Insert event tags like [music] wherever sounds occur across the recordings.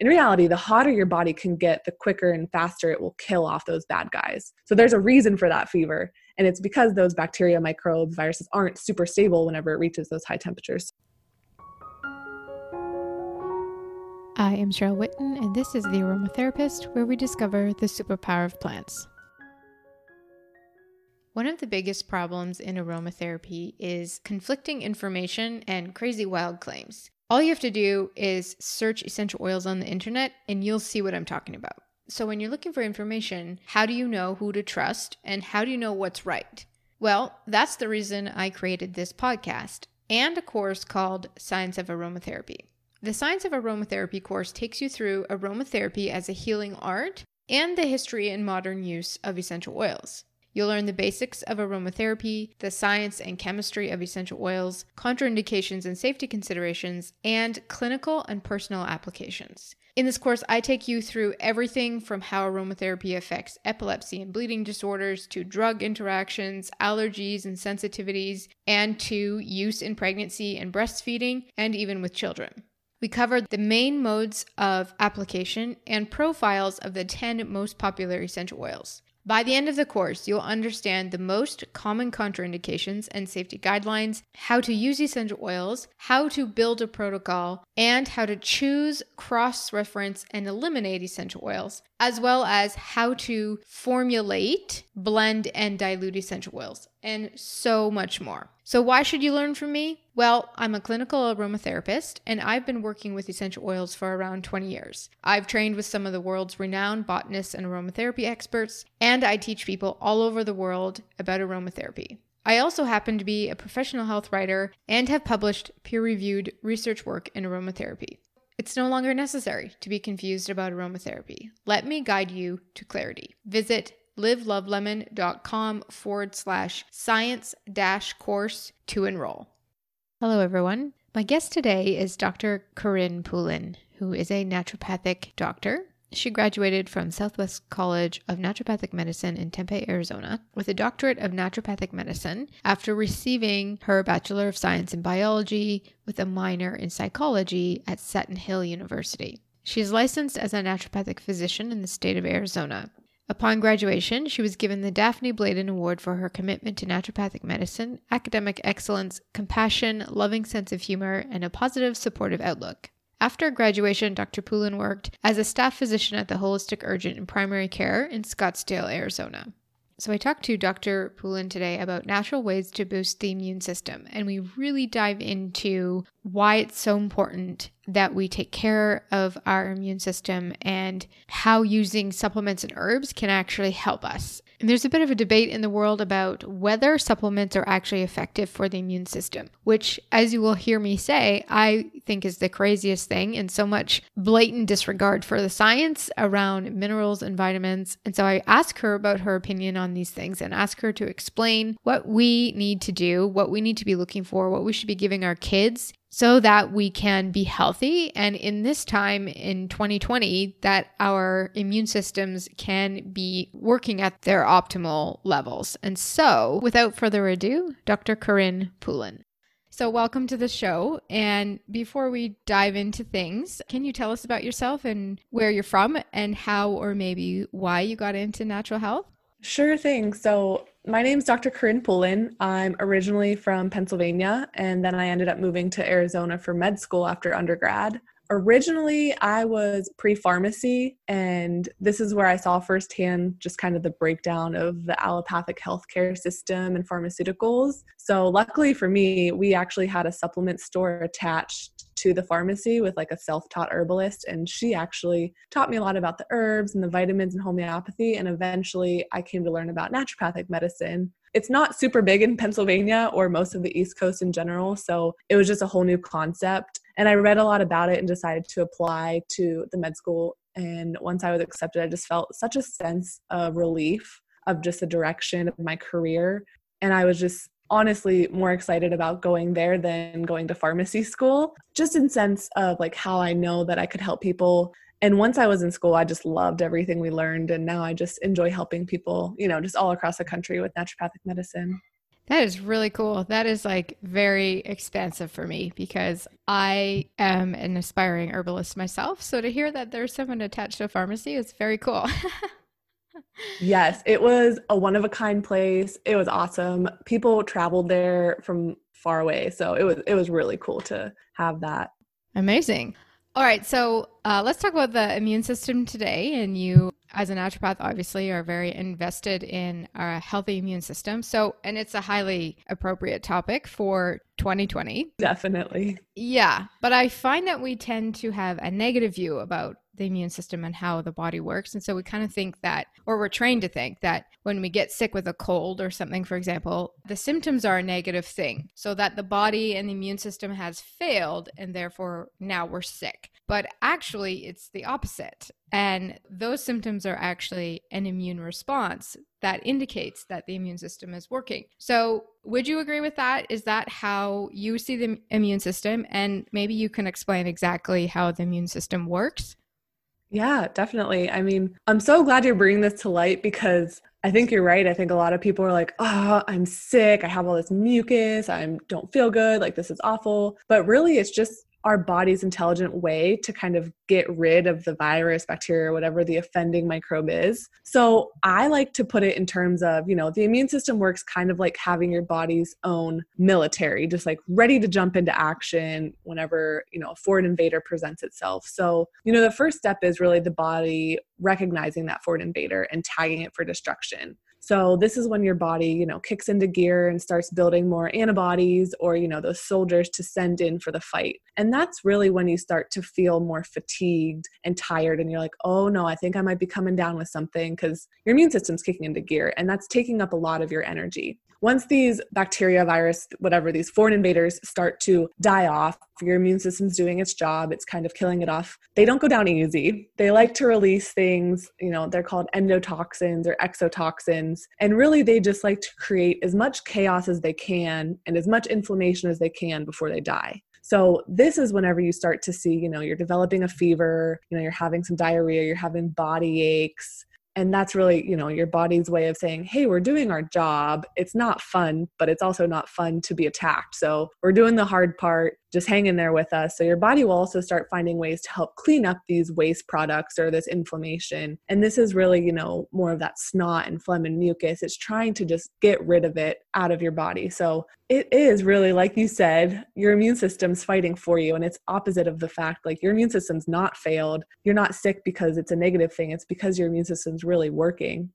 in reality, the hotter your body can get, the quicker and faster it will kill off those bad guys. So there's a reason for that fever. And it's because those bacteria, microbes, viruses aren't super stable whenever it reaches those high temperatures. I am Cheryl Whitten, and this is The Aromatherapist, where we discover the superpower of plants. One of the biggest problems in aromatherapy is conflicting information and crazy wild claims. All you have to do is search essential oils on the internet and you'll see what I'm talking about. So, when you're looking for information, how do you know who to trust and how do you know what's right? Well, that's the reason I created this podcast and a course called Science of Aromatherapy. The Science of Aromatherapy course takes you through aromatherapy as a healing art and the history and modern use of essential oils. You'll learn the basics of aromatherapy, the science and chemistry of essential oils, contraindications and safety considerations, and clinical and personal applications. In this course, I take you through everything from how aromatherapy affects epilepsy and bleeding disorders to drug interactions, allergies and sensitivities, and to use in pregnancy and breastfeeding, and even with children. We covered the main modes of application and profiles of the 10 most popular essential oils. By the end of the course, you'll understand the most common contraindications and safety guidelines, how to use essential oils, how to build a protocol, and how to choose, cross reference, and eliminate essential oils, as well as how to formulate, blend, and dilute essential oils, and so much more. So, why should you learn from me? Well, I'm a clinical aromatherapist and I've been working with essential oils for around 20 years. I've trained with some of the world's renowned botanists and aromatherapy experts, and I teach people all over the world about aromatherapy. I also happen to be a professional health writer and have published peer reviewed research work in aromatherapy. It's no longer necessary to be confused about aromatherapy. Let me guide you to clarity. Visit livelovelemon.com forward slash science dash course to enroll. Hello, everyone. My guest today is Dr. Corrine Poulin, who is a naturopathic doctor she graduated from Southwest College of Naturopathic Medicine in Tempe, Arizona, with a doctorate of naturopathic medicine after receiving her Bachelor of Science in Biology with a minor in psychology at Seton Hill University. She is licensed as a naturopathic physician in the state of Arizona. Upon graduation, she was given the Daphne Bladen Award for her commitment to naturopathic medicine, academic excellence, compassion, loving sense of humor, and a positive, supportive outlook. After graduation, Dr. Poulin worked as a staff physician at the Holistic Urgent and Primary Care in Scottsdale, Arizona. So I talked to Dr. Poulin today about natural ways to boost the immune system, and we really dive into why it's so important that we take care of our immune system and how using supplements and herbs can actually help us. And there's a bit of a debate in the world about whether supplements are actually effective for the immune system, which, as you will hear me say, I think is the craziest thing and so much blatant disregard for the science around minerals and vitamins. And so I ask her about her opinion on these things and ask her to explain what we need to do, what we need to be looking for, what we should be giving our kids so that we can be healthy and in this time in 2020 that our immune systems can be working at their optimal levels. And so, without further ado, Dr. Corrine Poulin. So, welcome to the show. And before we dive into things, can you tell us about yourself and where you're from and how or maybe why you got into natural health? Sure thing. So, my name is Dr. Corrine Poulin. I'm originally from Pennsylvania, and then I ended up moving to Arizona for med school after undergrad. Originally, I was pre pharmacy, and this is where I saw firsthand just kind of the breakdown of the allopathic healthcare system and pharmaceuticals. So, luckily for me, we actually had a supplement store attached to the pharmacy with like a self-taught herbalist and she actually taught me a lot about the herbs and the vitamins and homeopathy and eventually I came to learn about naturopathic medicine. It's not super big in Pennsylvania or most of the East Coast in general, so it was just a whole new concept and I read a lot about it and decided to apply to the med school and once I was accepted I just felt such a sense of relief of just the direction of my career and I was just honestly more excited about going there than going to pharmacy school just in sense of like how i know that i could help people and once i was in school i just loved everything we learned and now i just enjoy helping people you know just all across the country with naturopathic medicine That is really cool. That is like very expansive for me because I am an aspiring herbalist myself. So to hear that there's someone attached to a pharmacy is very cool. [laughs] yes, it was a one of a kind place. It was awesome. People traveled there from far away, so it was it was really cool to have that. Amazing. All right, so uh, let's talk about the immune system today. And you, as a naturopath, obviously are very invested in a healthy immune system. So, and it's a highly appropriate topic for 2020. Definitely. Yeah, but I find that we tend to have a negative view about the immune system and how the body works. And so we kind of think that, or we're trained to think that when we get sick with a cold or something, for example, the symptoms are a negative thing. So that the body and the immune system has failed and therefore now we're sick. But actually, it's the opposite. And those symptoms are actually an immune response that indicates that the immune system is working. So, would you agree with that? Is that how you see the immune system? And maybe you can explain exactly how the immune system works? Yeah, definitely. I mean, I'm so glad you're bringing this to light because I think you're right. I think a lot of people are like, "Oh, I'm sick. I have all this mucus. I don't feel good. Like this is awful." But really, it's just our body's intelligent way to kind of get rid of the virus, bacteria, whatever the offending microbe is. So I like to put it in terms of, you know, the immune system works kind of like having your body's own military, just like ready to jump into action whenever, you know, a foreign invader presents itself. So, you know, the first step is really the body recognizing that foreign invader and tagging it for destruction. So this is when your body, you know, kicks into gear and starts building more antibodies or, you know, those soldiers to send in for the fight. And that's really when you start to feel more fatigued and tired and you're like, "Oh no, I think I might be coming down with something" cuz your immune system's kicking into gear and that's taking up a lot of your energy once these bacteria, virus, whatever, these foreign invaders start to die off, your immune system's doing its job, it's kind of killing it off. They don't go down easy. They like to release things, you know, they're called endotoxins or exotoxins. And really, they just like to create as much chaos as they can and as much inflammation as they can before they die. So this is whenever you start to see, you know, you're developing a fever, you know, you're having some diarrhea, you're having body aches, and that's really you know your body's way of saying hey we're doing our job it's not fun but it's also not fun to be attacked so we're doing the hard part just hang in there with us. So your body will also start finding ways to help clean up these waste products or this inflammation. And this is really, you know, more of that snot and phlegm and mucus. It's trying to just get rid of it out of your body. So it is really, like you said, your immune system's fighting for you. And it's opposite of the fact like your immune system's not failed. You're not sick because it's a negative thing. It's because your immune system's really working.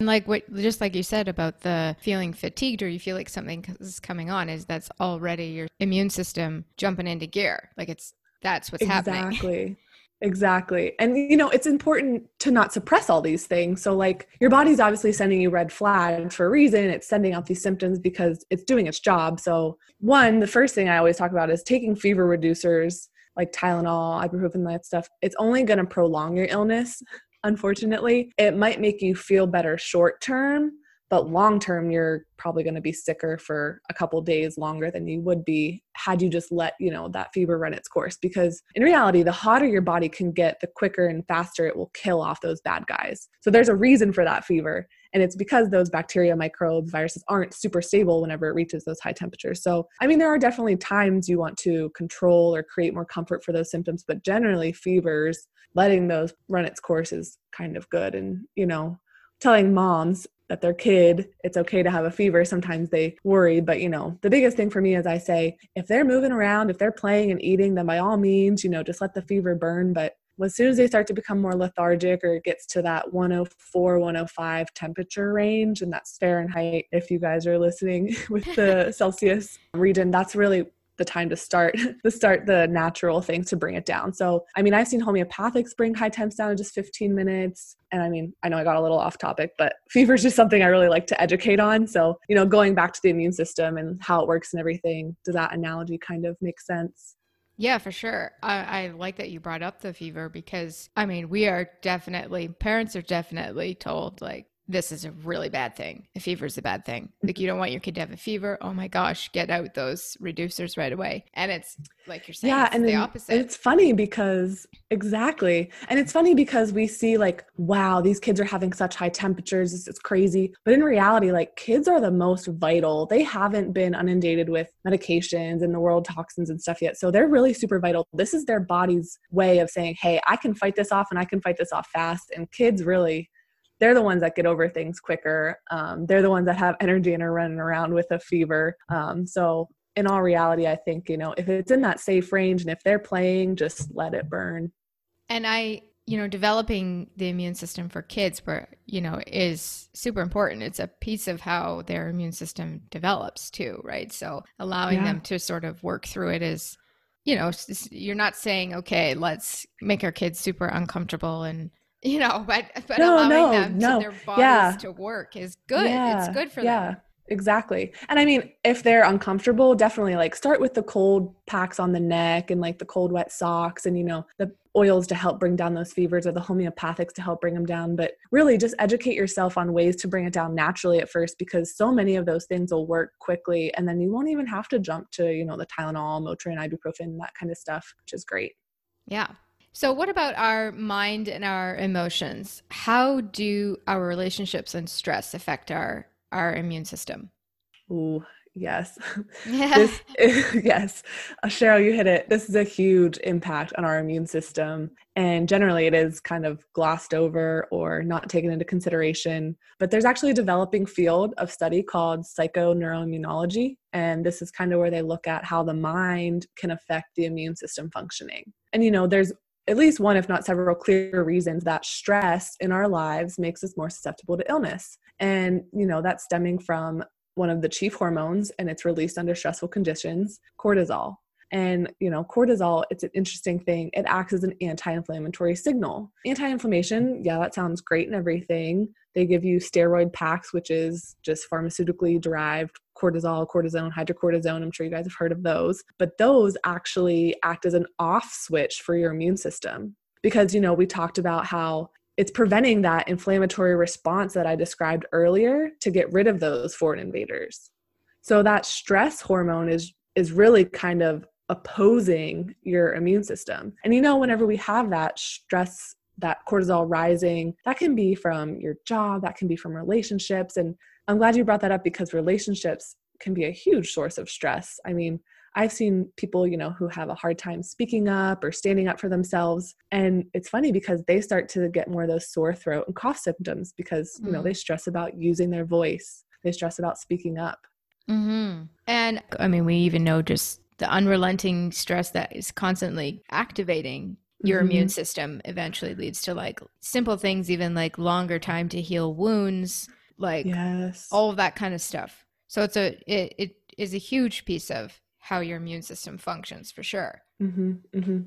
And like what, just like you said about the feeling fatigued or you feel like something is coming on, is that's already your immune system jumping into gear. Like it's that's what's exactly. happening. Exactly. Exactly. And you know, it's important to not suppress all these things. So like your body's obviously sending you red flags for a reason. It's sending out these symptoms because it's doing its job. So one, the first thing I always talk about is taking fever reducers like Tylenol, ibuprofen, that stuff. It's only going to prolong your illness unfortunately. It might make you feel better short term, but long term you're probably going to be sicker for a couple days longer than you would be had you just let you know that fever run its course. Because in reality the hotter your body can get the quicker and faster it will kill off those bad guys. So there's a reason for that fever and it's because those bacteria microbes viruses aren't super stable whenever it reaches those high temperatures. So i mean there are definitely times you want to control or create more comfort for those symptoms but generally fevers letting those run its course is kind of good. And you know telling moms that their kid it's okay to have a fever sometimes they worry but you know the biggest thing for me is i say if they're moving around if they're playing and eating then by all means you know just let the fever burn but as soon as they start to become more lethargic or it gets to that 104 105 temperature range and that's fahrenheit if you guys are listening [laughs] with the [laughs] celsius region that's really the time to start [laughs] the start the natural things to bring it down. So, I mean, I've seen homeopathics bring high temps down in just 15 minutes. And I mean, I know I got a little off topic, but [laughs] fever is just something I really like to educate on. So, you know, going back to the immune system and how it works and everything, does that analogy kind of make sense? Yeah, for sure. I, I, like that you brought up the fever because I mean, we are definitely, parents are definitely told, like, this is a really bad thing. A fever is a bad thing. Mm-hmm. Like you don't want your kid to have a fever. Oh my gosh, get out those reducers right away. And it's like you're saying, yeah, it's and the then opposite. It's funny because exactly, and it's funny because we see like, wow, these kids are having such high temperatures. It's, it's crazy, but in reality, like kids are the most vital. They haven't been inundated with medications and the world toxins and stuff yet, so they're really super vital. This is their body's way of saying, hey, I can fight this off, and I can fight this off fast. And kids really they're the ones that get over things quicker. Um, they're the ones that have energy and are running around with a fever. Um, so in all reality, I think, you know, if it's in that safe range and if they're playing, just let it burn. And I, you know, developing the immune system for kids, where, you know, is super important. It's a piece of how their immune system develops too, right? So allowing Yeah. them to sort of work through it is, you know, you're not saying, okay, let's make our kids super uncomfortable and, you know, but, but No, allowing no, them no. to their bodies Yeah. to work is good. Yeah, it's good for them. yeah. them. Exactly. And I mean, if they're uncomfortable, definitely like start with the cold packs on the neck and like the cold wet socks and you know, the oils to help bring down those fevers or the homeopathics to help bring them down, but really just educate yourself on ways to bring it down naturally at first because so many of those things will work quickly and then you won't even have to jump to, you know, the Tylenol, Motrin, ibuprofen, that kind of stuff, which is great. Yeah. So, what about our mind and our emotions? How do our relationships and stress affect our our immune system? Ooh, yes. [laughs] Yeah. this [laughs] yes uh, cheryl you hit it this is a huge impact on our immune system and generally it is kind of glossed over or not taken into consideration but there's actually a developing field of study called psychoneuroimmunology and this is kind of where they look at how the mind can affect the immune system functioning and you know there's at least one if not several clear reasons that stress in our lives makes us more susceptible to illness. And you know that's stemming from one of the chief hormones and it's released under stressful conditions cortisol. And you know cortisol it's an interesting thing. It acts as an anti-inflammatory signal. Anti-inflammation yeah that sounds great and everything. They give you steroid packs which is just pharmaceutically derived cortisol cortisone hydrocortisone i'm sure you guys have heard of those but those actually act as an off switch for your immune system because you know we talked about how it's preventing that inflammatory response that I described earlier to get rid of those foreign invaders. So that stress hormone is is really kind of opposing your immune system. And you know whenever we have that stress that cortisol rising, that can be from your job, that can be from relationships and I'm glad you brought that up because relationships can be a huge source of stress. I mean, I've seen people, you know, who have a hard time speaking up or standing up for themselves. And it's funny because they start to get more of those sore throat and cough symptoms because, you know, Mm. they stress about using their voice, they stress about speaking up. hmm And I mean, we even know just the unrelenting stress that is constantly activating your Mhm. immune system eventually leads to like simple things, even like longer time to heal wounds, like Yes. all of that kind of stuff. So it's a it, it is a huge piece of how your immune system functions for sure. hmm hmm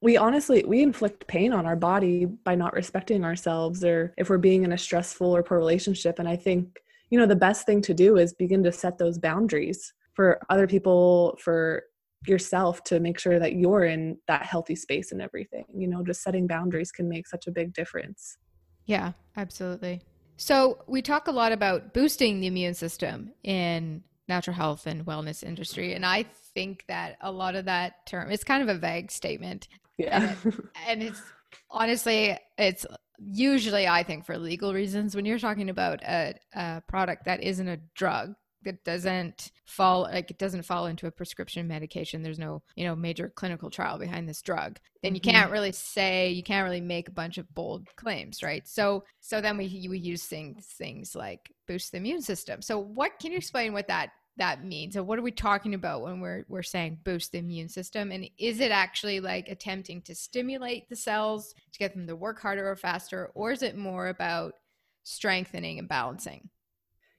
We honestly we inflict pain on our body by not respecting ourselves, or if we're being in a stressful or poor relationship. And I think you know the best thing to do is begin to set those boundaries for other people, for yourself, to make sure that you're in that healthy space and everything. You know, just setting boundaries can make such a big difference. Yeah, absolutely. So we talk a lot about boosting the immune system in natural health and wellness industry, and I think that a lot of that term is kind of a vague statement, Yeah. [laughs] and it's honestly it's usually I think for legal reasons when you're talking about a, a product that isn't a drug that doesn't fall like it doesn't fall into a prescription medication. There's no you know major clinical trial behind this drug. Then you Mhm. can't really say you can't really make a bunch of bold claims right? So so then we we use things things like boost the immune system. So what can you explain what that that means? So what are we talking about when we're we're saying boost the immune system? And is it actually like attempting to stimulate the cells to get them to work harder or faster? Or is it more about strengthening and balancing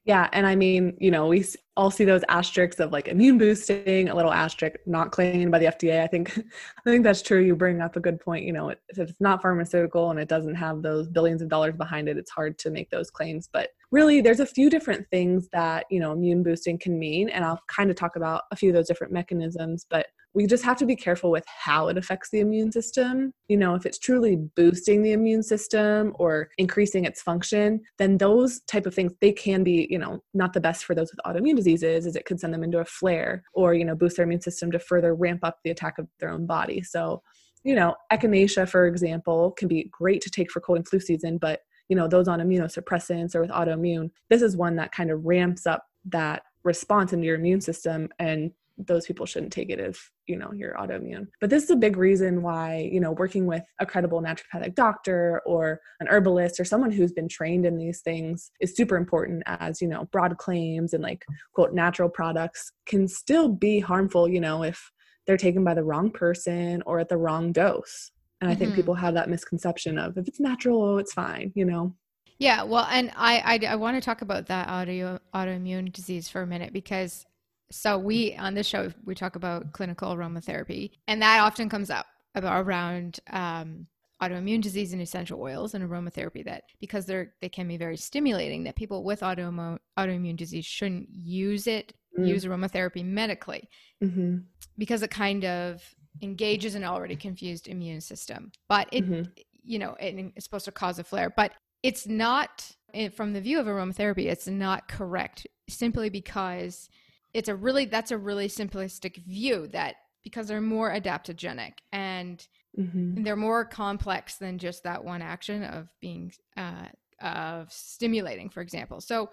Yeah, and I mean, you know, we all see those asterisks of like immune boosting, a little asterisk not claimed by the FDA. I think, [laughs] I think that's true. You bring up a good point. You know, it, if it's not pharmaceutical and it doesn't have those billions of dollars behind it, it's hard to make those claims. But really, there's a few different things that you know immune boosting can mean, and I'll kind of talk about a few of those different mechanisms. But we just have to be careful with how it affects the immune system. You know, if it's truly boosting the immune system or increasing its function, then those type of things they can be, you know, not the best for those with autoimmune diseases as it could send them into a flare or, you know, boost their immune system to further ramp up the attack of their own body. So, you know, echinacea, for example, can be great to take for cold and flu season, but you know, those on immunosuppressants or with autoimmune, this is one that kind of ramps up that response into your immune system and those people shouldn't take it if you know you're autoimmune. But this is a big reason why you know working with a credible naturopathic doctor or an herbalist or someone who's been trained in these things is super important as you know broad claims and like quote natural products can still be harmful you know if they're taken by the wrong person or at the wrong dose. And i mm-hmm. think people have that misconception of if it's natural oh, it's fine you know? Yeah, well, and I I, I want to talk about that auto autoimmune disease for a minute because so we on this show we talk about clinical aromatherapy, and that often comes up about around um, autoimmune disease and essential oils and aromatherapy. That because they're they can be very stimulating, that people with autoimmune autoimmune disease shouldn't use it mm. use aromatherapy medically mm-hmm. because it kind of engages an already confused immune system. But it mm-hmm. you know it, it's supposed to cause a flare, but it's not eh, from the view of aromatherapy it's not correct simply because it's a really that's a really simplistic view that because they're more adaptogenic and mm-hmm. they're more complex than just that one action of being uh, of stimulating for example so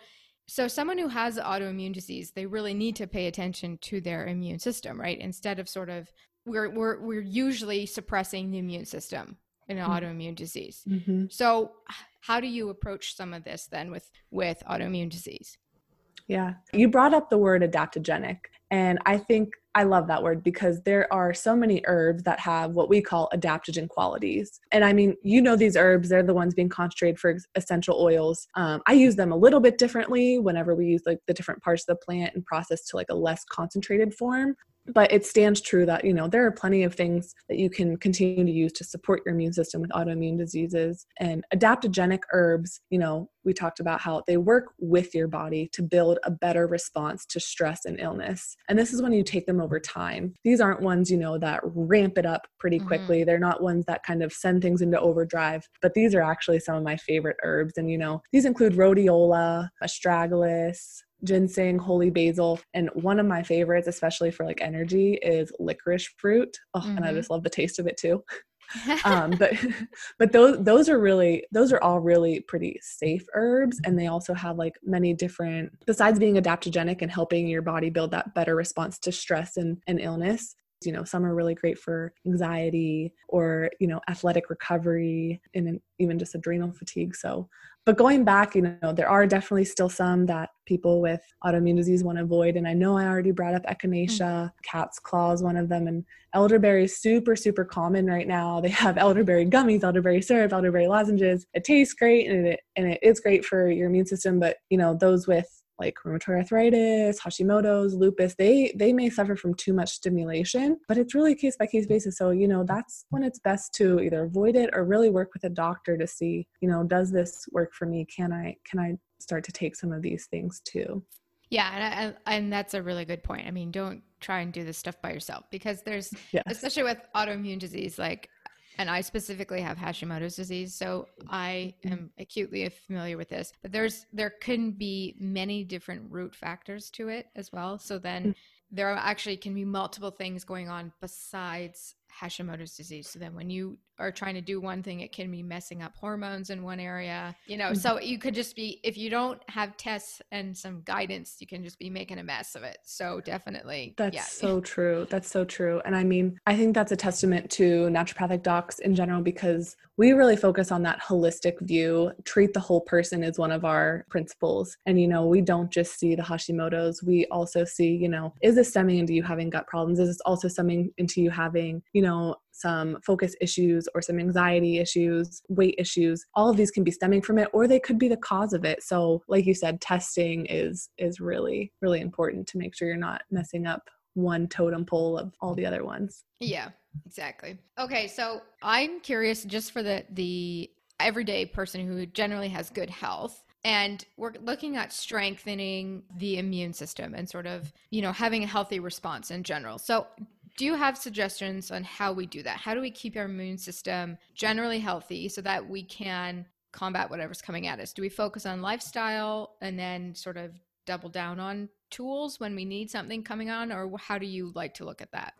so someone who has autoimmune disease they really need to pay attention to their immune system right instead of sort of we're we're, we're usually suppressing the immune system in an mm-hmm. autoimmune disease mm-hmm. so how do you approach some of this then with with autoimmune disease yeah. You brought up the word adaptogenic. And I think I love that word because there are so many herbs that have what we call adaptogen qualities. And I mean, you know, these herbs, they're the ones being concentrated for essential oils. Um, I use them a little bit differently whenever we use like the different parts of the plant and process to like a less concentrated form but it stands true that you know there are plenty of things that you can continue to use to support your immune system with autoimmune diseases and adaptogenic herbs you know we talked about how they work with your body to build a better response to stress and illness and this is when you take them over time these aren't ones you know that ramp it up pretty mm-hmm. quickly mm-hmm. they're not ones that kind of send things into overdrive but these are actually some of my favorite herbs and you know these include rhodiola astragalus ginseng, holy basil, and one of my favorites, especially for like energy, is licorice root. Oh, mm-hmm. and I mm-hmm. just love the taste of it too. [laughs] um, but but those those are really those are all really pretty safe herbs, and they also have like many different. Besides being adaptogenic and helping your body build that better response to stress and, and illness, you know some are really great for anxiety or you know athletic recovery and even just adrenal fatigue so. But going back you know there are definitely still some that people with autoimmune disease want to avoid and i know i already brought up echinacea mm-hmm. cat's claw is one of them and elderberry is super super common right now. They have [laughs] elderberry gummies elderberry syrup elderberry lozenges. It tastes great and it, and it is great for your immune system but you know those with like rheumatoid arthritis, Hashimoto's, lupus, they they may suffer from too much stimulation, but it's really case by case basis. So, you know, that's when it's best to either avoid it or really work with a doctor to see, you know, does this work for me? Can I can I start to take some of these things too? Yeah, and, and that's a really good point. I mean, don't try and do this stuff by yourself because there's yes. especially with autoimmune disease like and I specifically have Hashimoto's disease, so I am acutely familiar with this. But there's there can be many different root factors to it as well. So then mm. there actually can be multiple things going on besides Hashimoto's disease. So then when you are trying to do one thing, it can be messing up hormones in one area, you know. Mm-hmm. So you could just be, if you don't have tests and some guidance, you can just be making a mess of it. So definitely. That's yeah. so true. That's so true. And I mean, I think that's a testament to naturopathic docs in general because we really focus on that holistic view. Treat the whole person is one of our principles. And, you know, we don't just see the Hashimoto's, we also see, you know, is this stemming into you having gut problems? Is this also stemming into you having, you know, some focus issues or some anxiety issues, weight issues. All of these can be stemming from it or they could be the cause of it. So, like you said, testing is is really really important to make sure you're not messing up one totem pole of all the other ones. Yeah, exactly. Okay, so I'm curious just for the the everyday person who generally has good health and we're looking at strengthening the immune system and sort of you know having a healthy response in general so Do you have suggestions on how we do that? How do we keep our immune system generally healthy so that we can combat whatever's coming at us? Do we focus on lifestyle and then sort of double down on tools when we need something coming on, or how do you like to look at that?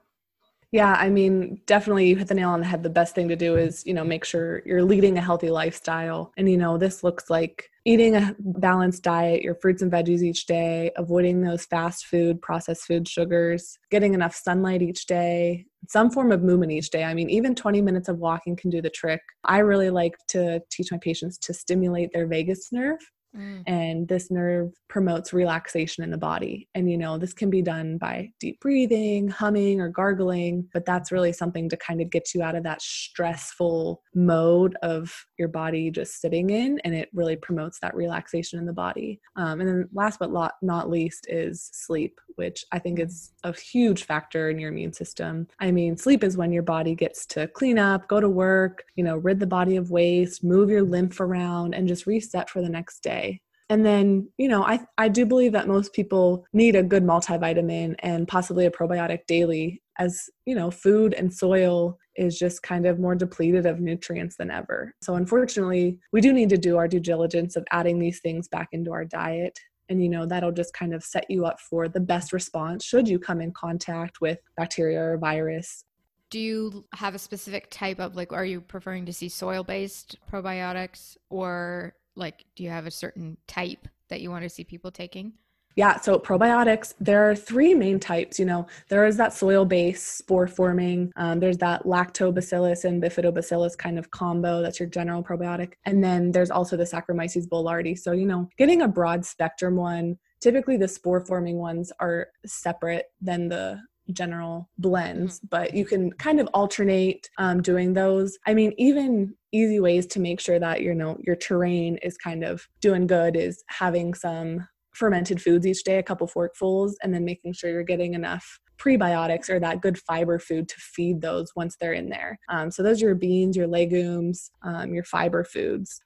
Yeah, I mean, definitely you hit the nail on the head. The best thing to do is, you know, make sure you're leading a healthy lifestyle. And, you know, this looks like eating a balanced diet, your fruits and veggies each day, avoiding those fast food, processed food, sugars, getting enough sunlight each day, some form of movement each day. I mean, even 20 minutes of walking can do the trick. I really like to teach my patients to stimulate their vagus nerve. Mm. And this nerve promotes relaxation in the body. And, you know, this can be done by deep breathing, humming, or gargling, but that's really something to kind of get you out of that stressful mode of your body just sitting in. And it really promotes that relaxation in the body. Um, and then, last but not least, is sleep, which I think is a huge factor in your immune system. I mean, sleep is when your body gets to clean up, go to work, you know, rid the body of waste, move your lymph around, and just reset for the next day and then, you know, I, I do believe that most people need a good multivitamin and possibly a probiotic daily, as, you know, food and soil is just kind of more depleted of nutrients than ever. So, unfortunately, we do need to do our due diligence of adding these things back into our diet. And, you know, that'll just kind of set you up for the best response should you come in contact with bacteria or virus do you have a specific type of like are you preferring to see soil based probiotics or like, do you have a certain type that you want to see people taking? Yeah, so probiotics, there are three main types. You know, there is that soil based spore forming, um, there's that lactobacillus and bifidobacillus kind of combo, that's your general probiotic. And then there's also the Saccharomyces boulardii. So, you know, getting a broad spectrum one, typically the spore forming ones are separate than the general blends, mm-hmm. but you can kind of alternate um, doing those. I mean, even easy ways to make sure that you know your terrain is kind of doing good is having some fermented foods each day, a couple forkfuls, and then making sure you're getting enough prebiotics or that good fiber food to feed those once they're in there. Um, so those are your beans, your legumes, um, your fiber foods.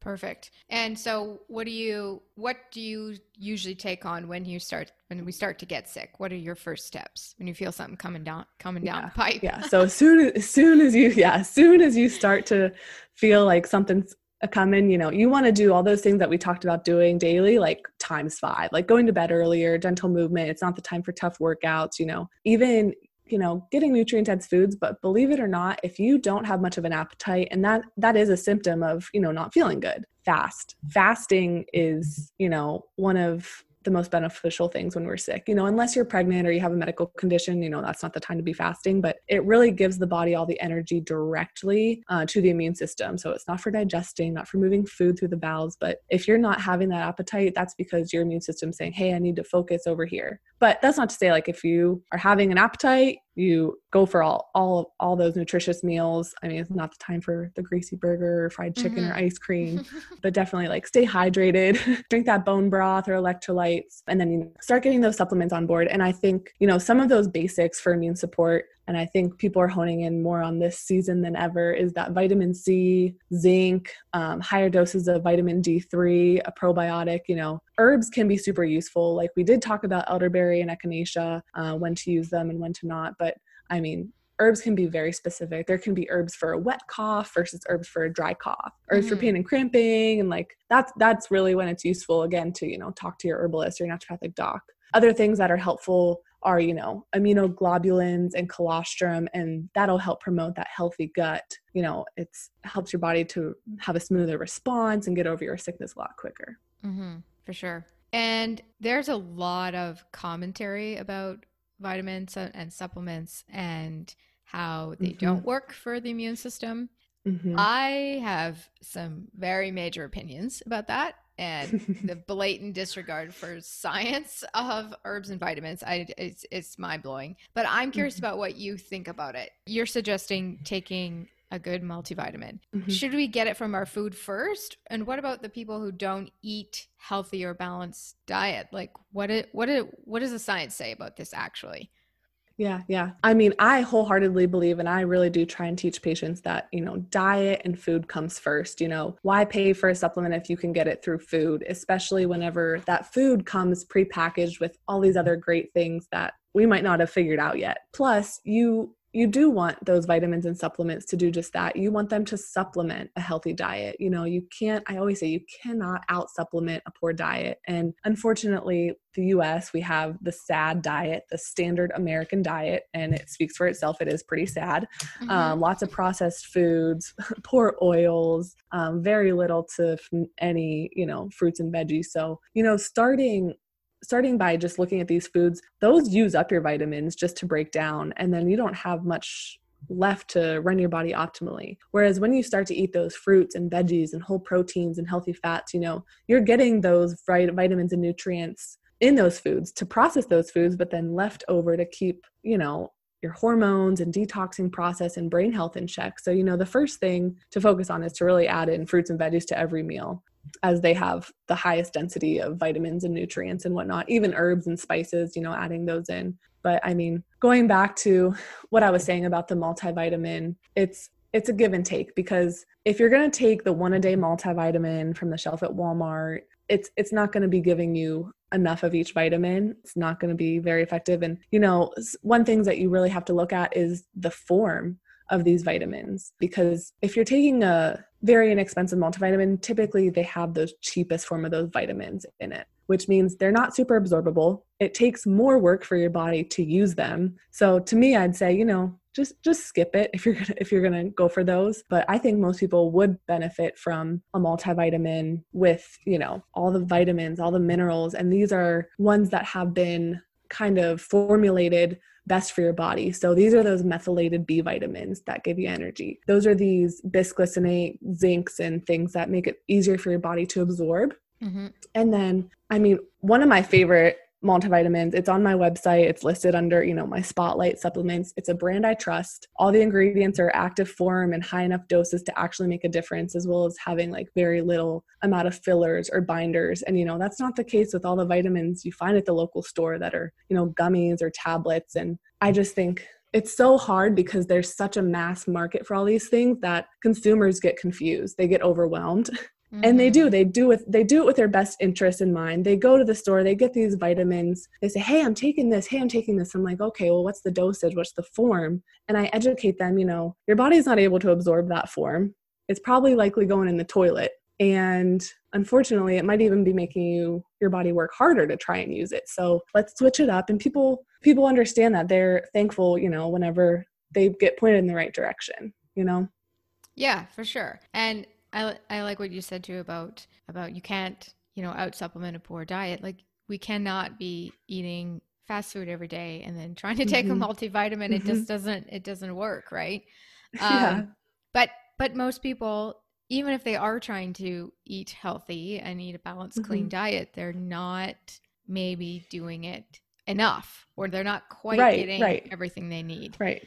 Perfect. And so what do you what do you usually take on when you start when we start to get sick? What are your first steps when you feel something coming down coming down yeah. the pipe? Yeah. So as soon as soon as you yeah, as soon as you start to feel like something's coming, you know, you want to do all those things that we talked about doing daily, like times five, like going to bed earlier, gentle movement. It's not the time for tough workouts, you know, even you know getting nutrient dense foods but believe it or not if you don't have much of an appetite and that that is a symptom of you know not feeling good. Fast. Fasting is you know one of the most beneficial things when we're sick. You know, unless you're pregnant or you have a medical condition, you know, that's not the time to be fasting, but it really gives the body all the energy directly uh, to the immune system. So it's not for digesting, not for moving food through the bowels. But if you're not having that appetite, that's because your immune system saying, hey, I need to focus over here. But that's not to say like if you are having an appetite, you go for all all all those nutritious meals. I mean, it's not the time for the greasy burger or fried chicken mm-hmm. or ice cream, [laughs] but definitely like stay hydrated, [laughs] drink that bone broth or electrolytes, and then you start getting those supplements on board. And I think, you know, some of those basics for immune support and I think people are honing in more on this season than ever is that vitamin C, zinc, um, higher doses of vitamin D3, a probiotic. You know, herbs can be super useful. Like we did talk about elderberry and echinacea, uh, when to use them and when to not. But I mean, herbs can be very specific. There can be herbs for a wet cough versus herbs for a dry cough, herbs mm-hmm. for pain and cramping, and like that's that's really when it's useful again to you know talk to your herbalist or your naturopathic doc. Other things that are helpful are, you know, immunoglobulins and colostrum, and that'll help promote that healthy gut. You know, it helps your body to have a smoother response and get over your sickness a lot quicker. Mm-hmm, for sure. And there's a lot of commentary about vitamins and supplements and how they mm-hmm. don't work for the immune system. Mm-hmm. I have some very major opinions about that and the blatant disregard for science of herbs and vitamins I, it's, it's mind-blowing. But i'm curious mm-hmm. about what you think about it. You're suggesting taking a good multivitamin. Mm-hmm. should we get it from our food first? And what about the people who don't eat healthy or balanced diet? Like what it what it what does the science say about this actually yeah, yeah. I mean, I wholeheartedly believe, and I really do try and teach patients that, you know, diet and food comes first. You know, why pay for a supplement if you can get it through food, especially whenever that food comes prepackaged with all these other great things that we might not have figured out yet. Plus, you you do want those vitamins and supplements to do just that. You want them to supplement a healthy diet. You know, you can't, I always say, you cannot out supplement a poor diet. And unfortunately, the US, we have the SAD diet, the standard American diet, and it speaks for itself. It is pretty sad. Mm-hmm. Um, lots of processed foods, [laughs] poor oils, um, very little to any, you know, fruits and veggies. So, you know, starting starting by just looking at these foods, those use up your vitamins just to break down, and then you don't have much left to run your body optimally. Whereas when you start to eat those fruits and veggies and whole proteins and healthy fats, you know, you're getting those vitamins and nutrients in those foods to process those foods, but then left over to keep, you know, your hormones and detoxing process and brain health in check. So, you know, the first thing to focus on is to really add in fruits and veggies to every meal as they have the highest density of vitamins and nutrients and whatnot, even herbs and spices, you know, adding those in. But I mean, going back to what I was saying about the multivitamin, it's it's a give and take because if you're going to take the one a day multivitamin from the shelf at Walmart, it's it's not going to be giving you enough of each vitamin. It's not going to be very effective and you know, one things that you really have to look at is the form of these vitamins because if you're taking a very inexpensive multivitamin, typically they have the cheapest form of those vitamins in it, which means they're not super absorbable. It takes more work for your body to use them. So to me, I'd say, you know, just just skip it if you're gonna if you're gonna go for those. But I think most people would benefit from a multivitamin with, you know, all the vitamins, all the minerals, and these are ones that have been kind of formulated best for your body. So these are those methylated B vitamins that give you energy. Those are these bisglycinate, zincs, and things that make it easier for your body to absorb. Mm-hmm. And then, I mean, one of my favorite multivitamins. It's on my website. It's listed under, you know, my spotlight supplements. It's a brand I trust. All the ingredients are active form and high enough doses to actually make a difference, as well as having like very little amount of fillers or binders. And, you know, that's not the case with all the vitamins you find at the local store that are, you know, gummies or tablets. And I just think it's so hard because there's such a mass market for all these things that consumers get confused. They get overwhelmed. [laughs] Mm-hmm. And they do. Mm-hmm. They do with they do it with their best interest in mind. They go to the store, they get these vitamins. They say, "Hey, I'm taking this. Hey, I'm taking this." I'm like, "Okay, well, what's the dosage? What's the form?" And I educate them, you know, your body's not able to absorb that form. It's probably likely going in the toilet. And unfortunately, it might even be making you your body work harder to try and use it. So, let's switch it up and people people understand that. They're thankful, you know, whenever they get pointed in the right direction, you know. Yeah, for sure. And I I like what you said too about about you can't you know out supplement a poor diet. Like we cannot be eating fast food every day and then trying to [laughs] take mm-hmm. a multivitamin. Mm-hmm. It just mm-hmm. doesn't it doesn't work, right? [laughs] Um, yeah. But but most people, even if they are trying to eat healthy and eat a balanced, mm-hmm. clean diet, they're not maybe doing it enough, or they're not quite right, getting right. everything they need. Right.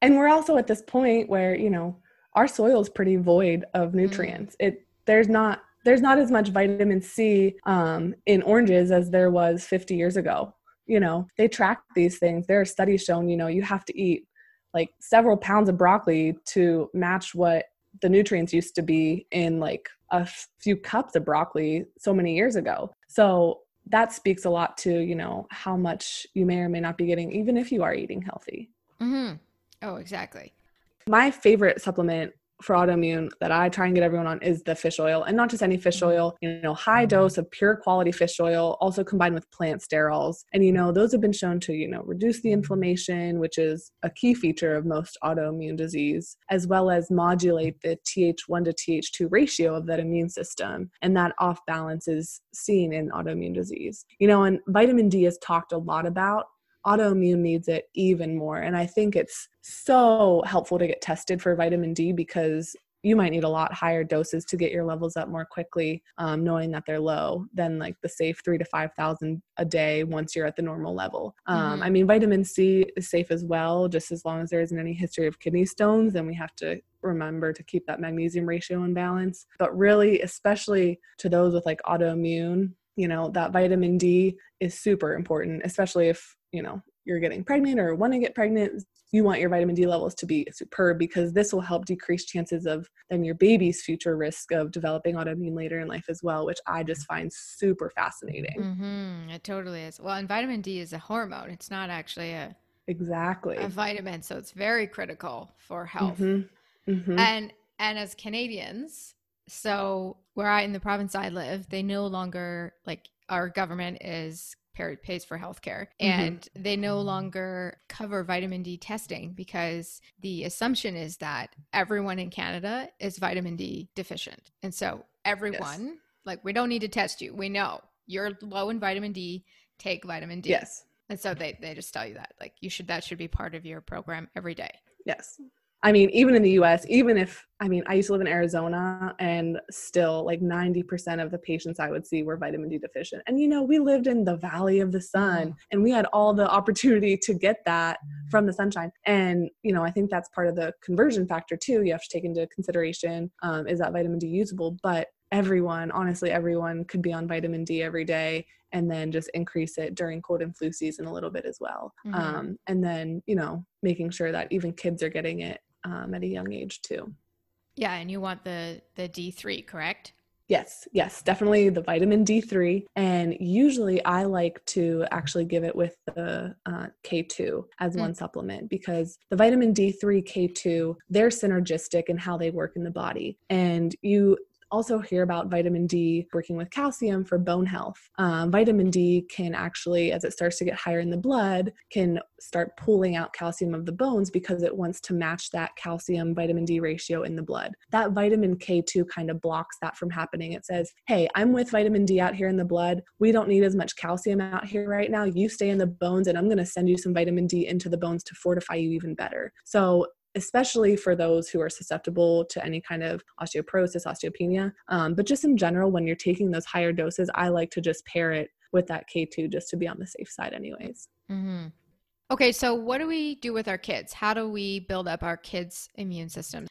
And we're also at this point where you know our soil is pretty void of mm. nutrients. It there's not there's not as much vitamin C um, in oranges as there was 50 years ago. You know, they track these things. There are studies showing, you know, you have to eat like several pounds of broccoli to match what the nutrients used to be in like a few cups of broccoli so many years ago. So that speaks a lot to, you know, how much you may or may not be getting, even if you are eating healthy. Mm-hmm. Oh, exactly. My favorite supplement for autoimmune that I try and get everyone on is the fish oil and not just any fish mm-hmm. oil, you know, high mm-hmm. dose of pure quality fish oil, also combined with plant sterols. And, you know, those have been shown to, you know, reduce the inflammation, which is a key feature of most autoimmune disease, as well as modulate the Th1 to Th2 ratio of that immune system. And that off balance is seen in autoimmune disease. You know, and vitamin D is talked a lot about autoimmune needs it even more. And I think it's so helpful to get tested for vitamin D because you might need a lot higher doses to get your levels up more quickly, um, knowing that they're low than like the safe three to 5,000 a day once you're at the normal level. Um, mm-hmm. I mean, vitamin C is safe as well, just as long as there isn't any history of kidney stones, then we have to remember to keep that magnesium ratio in balance. But really, especially to those with like autoimmune, you know, that vitamin D is super important, especially if you know you're getting pregnant or want to get pregnant you want your vitamin D levels to be superb because this will help decrease chances of then your baby's future risk of developing autoimmune later in life as well, which I just find super fascinating. Mm-hmm. It totally is. Well, and vitamin D is a hormone. It's not actually a exactly a vitamin, so it's very critical for health. Mm-hmm. Mm-hmm. And and as Canadians, so where I in the province I live, they no longer like our government is pays for healthcare mm-hmm. and mm-hmm. they no longer cover vitamin D testing because the assumption is that everyone in Canada is vitamin D deficient. And so everyone, yes. like we don't need to test you. We know you're low in vitamin D, take vitamin D. Yes. And so they, they just tell you that like you should that should be part of your program every day. Yes. I mean, even in the US, even if, I mean, I used to live in Arizona and still like 90% of the patients I would see were vitamin D deficient. And, you know, we lived in the valley of the sun and we had all the opportunity to get that from the sunshine. And, you know, I think that's part of the conversion factor too. You have to take into consideration um, is that vitamin D usable? But everyone, honestly, everyone could be on vitamin D every day and then just increase it during cold and flu season a little bit as well. Mm-hmm. Um, and then, you know, making sure that even kids are getting it um, at a young age too. Yeah, and you want the the D3, correct? Yes, yes, definitely the vitamin D3. And usually I like to actually give it with the uh, K2 as mm. one supplement because the vitamin D3, K2, they're synergistic in how they work in the body. And you also hear about vitamin D working with calcium for bone health. Um, vitamin D can actually, as it starts to get higher in the blood, can start pulling out calcium of the bones because it wants to match that calcium vitamin D ratio in the blood. That vitamin K2 kind of blocks that from happening. It says, hey, I'm with vitamin D out here in the blood. We don't need as much calcium out here right now. You stay in the bones, and I'm going to send you some vitamin D into the bones to fortify you even better. So especially for those who are susceptible to any kind of osteoporosis, osteopenia. Um, but just in general, when you're taking those higher doses, I like to just pair it with that K2 just to be on the safe side, anyways. Mm-hmm. Okay, so what do we do with our kids? How do we build up our kids' immune system?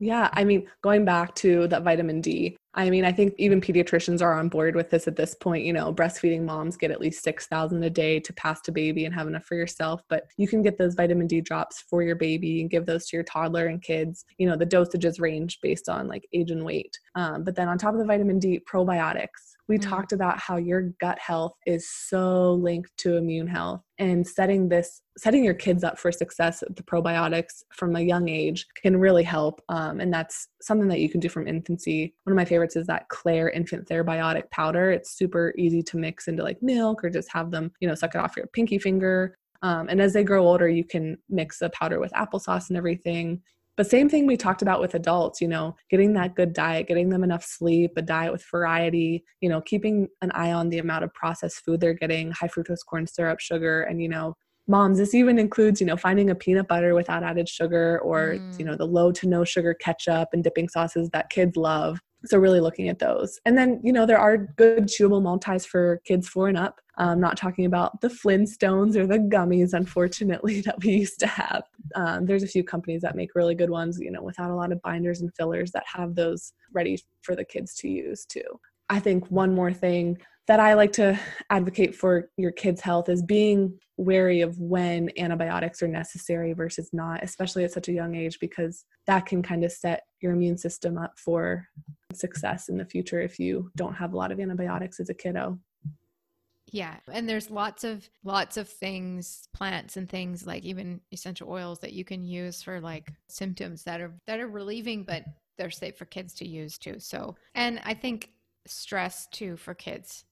Yeah, I mean, going back to that vitamin D, I mean, I think even pediatricians are on board with this at this point. You know, breastfeeding moms get at least 6,000 a day to pass to baby and have enough for yourself, but you can get those vitamin D drops for your baby and give those to your toddler and kids. You know, the dosages range based on like age and weight. Um, but then on top of the vitamin D, probiotics we mm-hmm. talked about how your gut health is so linked to immune health and setting this setting your kids up for success with the probiotics from a young age can really help um, and that's something that you can do from infancy. One of my favorites is that Klaire infant therabiotic powder. It's super easy to mix into like milk or just have them you know suck it off your pinky finger. Um, and as they grow older you can mix the powder with applesauce and everything but same thing we talked about with adults, you know, getting that good diet, getting them enough sleep, a diet with variety, you know, keeping an eye on the amount of processed food they're getting, high fructose corn syrup, sugar, and, you know, moms this even includes you know finding a peanut butter without added sugar or mm. you know the low to no sugar ketchup and dipping sauces that kids love so really looking at those and then you know there are good chewable multis for kids four and up I'm not talking about the Flintstones or the gummies, unfortunately, [laughs] that we used to have. Um, there's a few companies that make really good ones, you know, without a lot of binders and fillers that have those ready for the kids to use too. I think one more thing that I like to advocate for your kids' health is being wary of when antibiotics are necessary versus not, especially at such a young age, because that can kind of set your immune system up for success in the future if you don't have a lot of antibiotics as a kiddo. Yeah, and there's lots of lots of things, plants and things like even essential oils that you can use for like symptoms that are that are relieving but they're safe for kids to use too. So, and I think stress too for kids.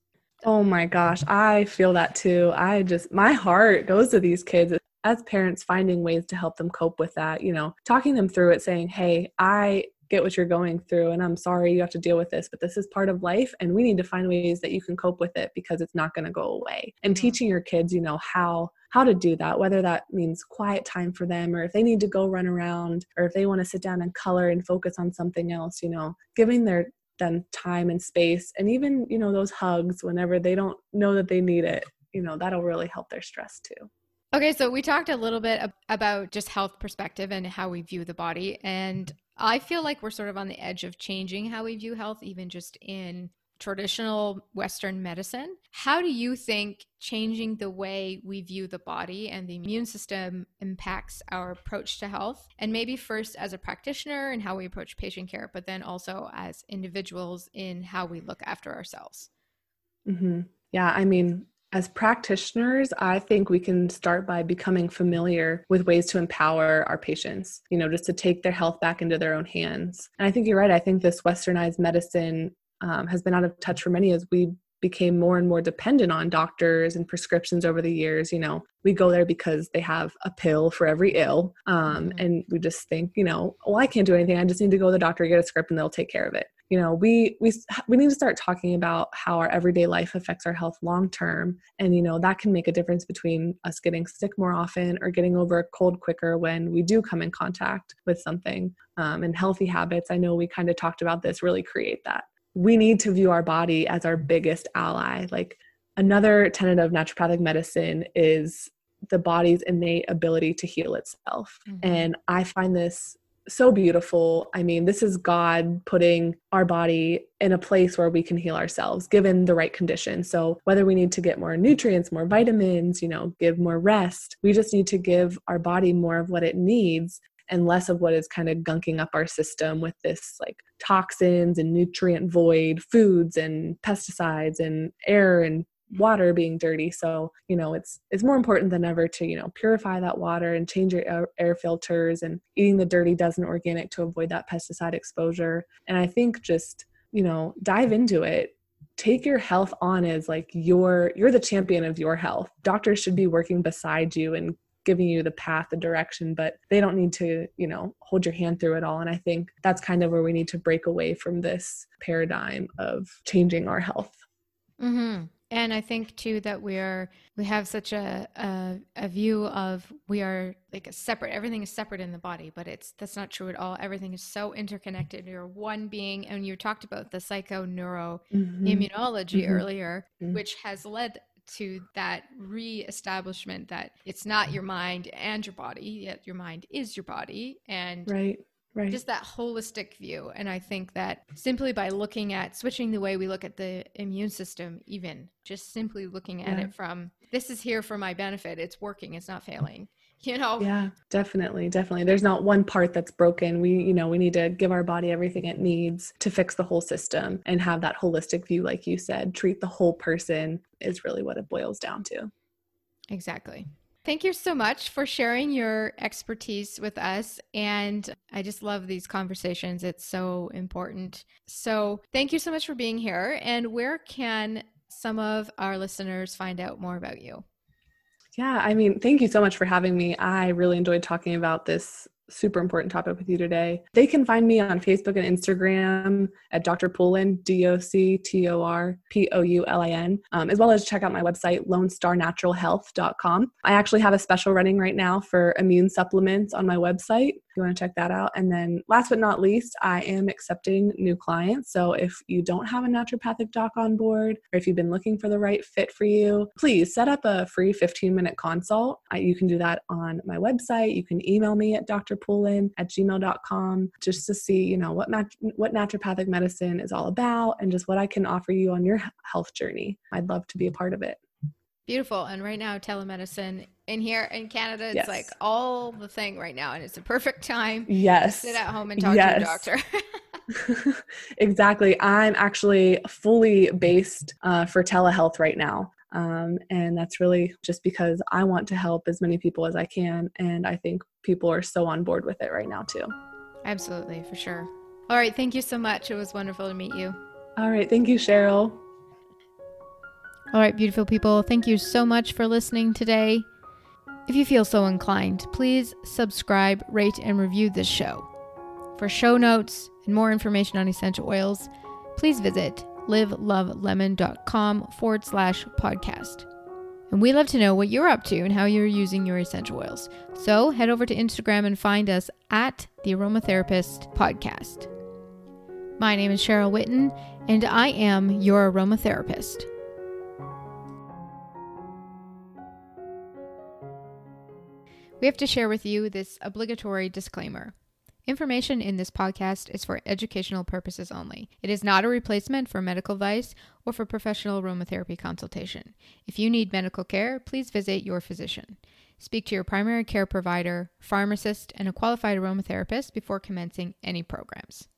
Oh my gosh, I feel that too. I just my heart goes to these kids as parents finding ways to help them cope with that, you know, talking them through it saying, "Hey, I get what you're going through and i'm sorry you have to deal with this but this is part of life and we need to find ways that you can cope with it because it's not going to go away and teaching your kids you know how how to do that whether that means quiet time for them or if they need to go run around or if they want to sit down and color and focus on something else you know giving their them time and space and even you know those hugs whenever they don't know that they need it you know that'll really help their stress too Okay, so we talked a little bit about just health perspective and how we view the body. And I feel like we're sort of on the edge of changing how we view health, even just in traditional Western medicine. How do you think changing the way we view the body and the immune system impacts our approach to health? And maybe first as a practitioner and how we approach patient care, but then also as individuals in how we look after ourselves. Mm-hmm. Yeah, I mean, as practitioners, I think we can start by becoming familiar with ways to empower our patients, you know, just to take their health back into their own hands. And I think you're right. I think this westernized medicine um, has been out of touch for many as we became more and more dependent on doctors and prescriptions over the years. You know we go there because they have a pill for every ill. Um, mm-hmm. and we just think you know well i can't do anything. I just need to go to the doctor get a script and they'll take care of it. You know we we we need to start talking about how our everyday life affects our health long term. And you know that can make a difference between us getting sick more often or getting over a cold quicker when we do come in contact with something um, and healthy habits. I know we kind of talked about this really create that we need to view our body as our biggest ally. Like another tenet of naturopathic medicine is the body's innate ability to heal itself. Mm-hmm. And I find this so beautiful. I mean, this is God putting our body in a place where we can heal ourselves given the right conditions. So, whether we need to get more nutrients, more vitamins, you know, give more rest, we just need to give our body more of what it needs and less of what is kind of gunking up our system with this like toxins and nutrient void foods and pesticides and air and water being dirty. So you know it's it's more important than ever to you know purify that water and change your air, filters and eating the dirty dozen organic to avoid that pesticide exposure. And i think just you know dive into it. Take your health on as like your you're the champion of your health. Doctors should be working beside you and giving you the path, the direction, but they don't need to, you know, hold your hand through it all. And I think that's kind of where we need to break away from this paradigm of changing our health. Mm-hmm. And I think too that we are we have such a, a, a view of we are like a separate everything is separate in the body, but it's that's not true at all. Everything is so interconnected. You're one being, and you talked about the psycho neuro mm-hmm. immunology mm-hmm. earlier, mm-hmm. which has led to that re-establishment that it's not your mind and your body yet your mind is your body. And right right. just that holistic view. And i think that simply by looking at switching the way we look at the immune system even just simply looking at yeah. it from this is here for my benefit. It's working. It's not failing [laughs] you know yeah definitely definitely there's not one part that's broken we you know we need to give our body everything it needs to fix the whole system and have that holistic view like you said treat the whole person is really what it boils down to exactly Thank you so much for sharing your expertise with us. And I just love these conversations. It's so important. So, thank you so much for being here. And where can some of our listeners find out more about you? Yeah, I mean, thank you so much for having me. I really enjoyed talking about this super important topic with you today. They can find me on Facebook and Instagram at Dr. Poulin, D O C T O R P O U L I N, um, as well as check out my website, LoneStarNaturalHealth.com. I actually have a special running right now for immune supplements on my website you want to check that out. And then last but not least, I am accepting new clients. So if you don't have a naturopathic doc on board, or if you've been looking for the right fit for you, please set up a free 15 minute consult. I, you can do that on my website. You can email me at drpoulin at gmail.com just to see, you know, what, mat- what naturopathic medicine is all about and just what I can offer you on your health journey. I'd love to be a part of it. Beautiful. And right now, telemedicine in here in Canada, it's yes. like all the thing right now, and it's a perfect time. Yes. sit at home and talk yes. to your doctor. [laughs] [laughs] exactly. I'm actually fully based uh, for telehealth right now. Um, and that's really just because I want to help as many people as I can. And I think people are so on board with it right now, too. Absolutely, for sure. All right. Thank you so much. It was wonderful to meet you. All right. Thank you, Cheryl. All right, beautiful people, thank you so much for listening today. If you feel so inclined, please subscribe, rate, and review this show. For show notes and more information on essential oils, please visit livelovelemon.com forward slash podcast. And we love to know what you're up to and how you're using your essential oils. So head over to Instagram and find us at the Aromatherapist Podcast. My name is Cheryl Whitten, and I am your aromatherapist. we have to share with you this obligatory disclaimer. Information in this podcast is for educational purposes only. It is not a replacement for medical advice or for professional aromatherapy consultation. If you need medical care, please visit your physician. Speak to your primary care provider, pharmacist, and a qualified aromatherapist before commencing any programs.